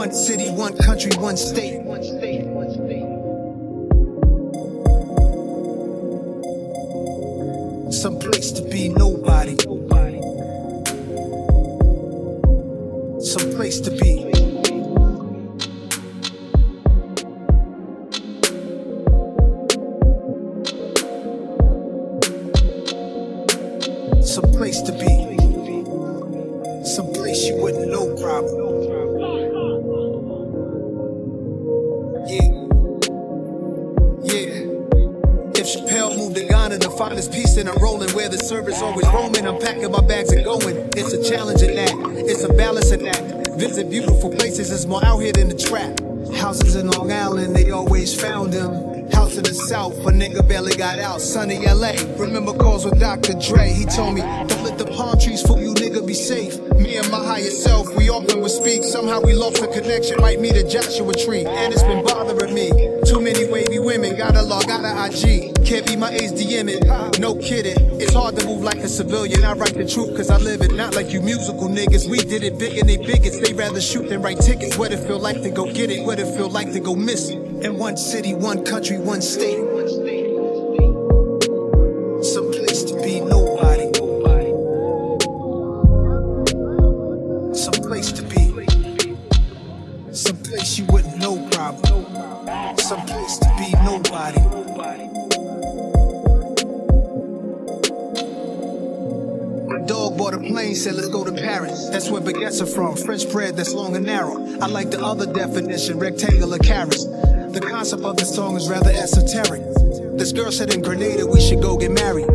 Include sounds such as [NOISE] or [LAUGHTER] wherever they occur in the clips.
One city, one country, one state. Some place to be nobody. Some place to be. Some place to be. Some place you wouldn't know problem. To find his peace, then I'm rolling where the service always roaming. I'm packing my bags and going. It's a challenge in that. It's a balance in that. Visit beautiful places, it's more out here than the trap. Houses in Long Island, they always found them. House in the South, a nigga barely got out. Sunny LA, remember calls with Dr. Dre. He told me, don't let the palm trees fool you, nigga, be safe. Me and my higher self, we often would speak. Somehow we lost the connection, might meet a Joshua tree. And it's been bothering me. Too many wavy women, gotta log out of IG. Can't be my age no kidding. It's hard to move like a civilian. I write the truth cause I live it, not like you musical niggas. We did it big and they bigots. They rather shoot than write tickets. What it feel like to go get it, what it feel like to go miss it. In one city, one country, one state. Some place to be nobody. Some place to be. Some place you wouldn't know problem. Some place to be nobody. My dog bought a plane, said let's go to Paris. That's where baguettes are from, French bread that's long and narrow. I like the other definition, rectangular carrots. The concept of this song is rather esoteric. This girl said in Grenada we should go get married.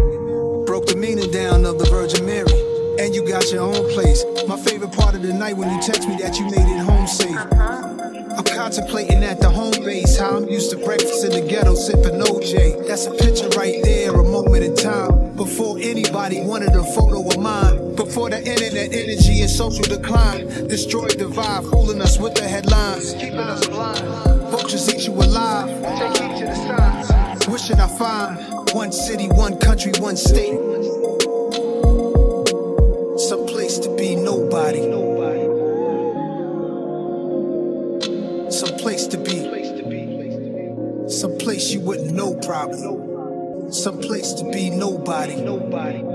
Broke the meaning down of the Virgin Mary. And you got your own place. My favorite part of the night when you text me that you made it home safe. I'm contemplating at the home base how I'm used to breakfast in the ghetto sipping OJ. That's a picture right there, a moment in time. Before anybody wanted a photo of mine. Before the internet energy and social decline destroy the vibe, fooling us with the headlines, keeping us blind. Vultures eat you alive. Take heed to the signs. Wishing I find one city, one country, one state. Some place to be nobody. Some place to be. Some place you wouldn't know problem. Some place to be nobody. Nobody.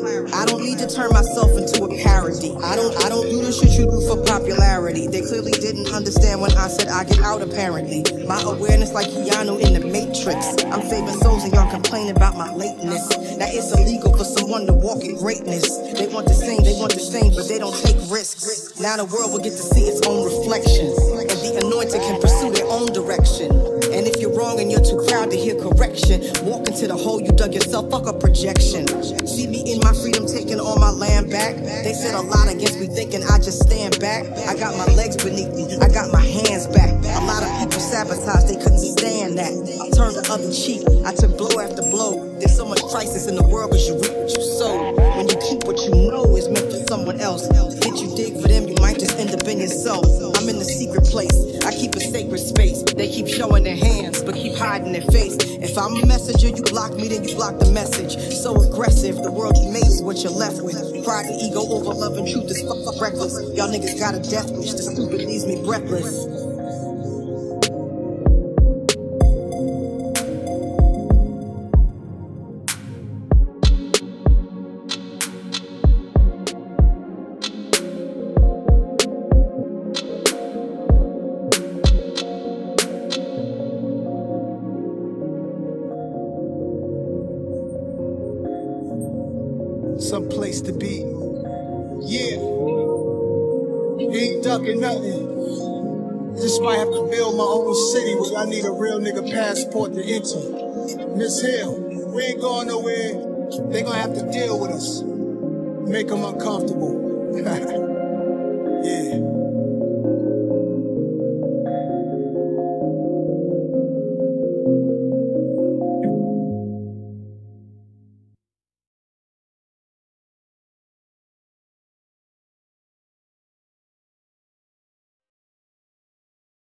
I don't need to turn myself into a parody. I don't I don't do the shit you do for popularity. They clearly didn't understand when I said I get out apparently. My awareness like Keanu in the Matrix. I'm saving souls and y'all complain about my lateness. Now it's illegal for someone to walk in greatness. They want the same, they want the same, but they don't take risks. Now the world will get to see its own reflection. And the anointed can pursue their own direction. And if you're wrong and you're too proud to hear correction, walk into the hole you dug yourself, fuck a projection. See me in my freedom taking all my land back. They said a lot against me, thinking I just stand back. I got my legs beneath me, I got my hands back. A lot of people sabotage, they couldn't stand that. I turned the other cheek, I took blow after blow. There's so much crisis in the world, but you reap what you sow. When you keep what you know is meant for someone else, did you dig for them, you might just end up in yourself. I'm in the secret place, I keep a sacred space. They keep showing their hands, hiding their face. If I'm a messenger, you block me, then you block the message. So aggressive, the world is what you're left with. Pride and ego over love and truth is fuck reckless. Y'all niggas got a death wish, the stupid leaves me breathless. Some place to be. Yeah. Ain't ducking nothing. Just might have to build my own city where I need a real nigga passport to enter. Miss Hill, we ain't going nowhere. They gonna have to deal with us. Make them uncomfortable. [LAUGHS] it.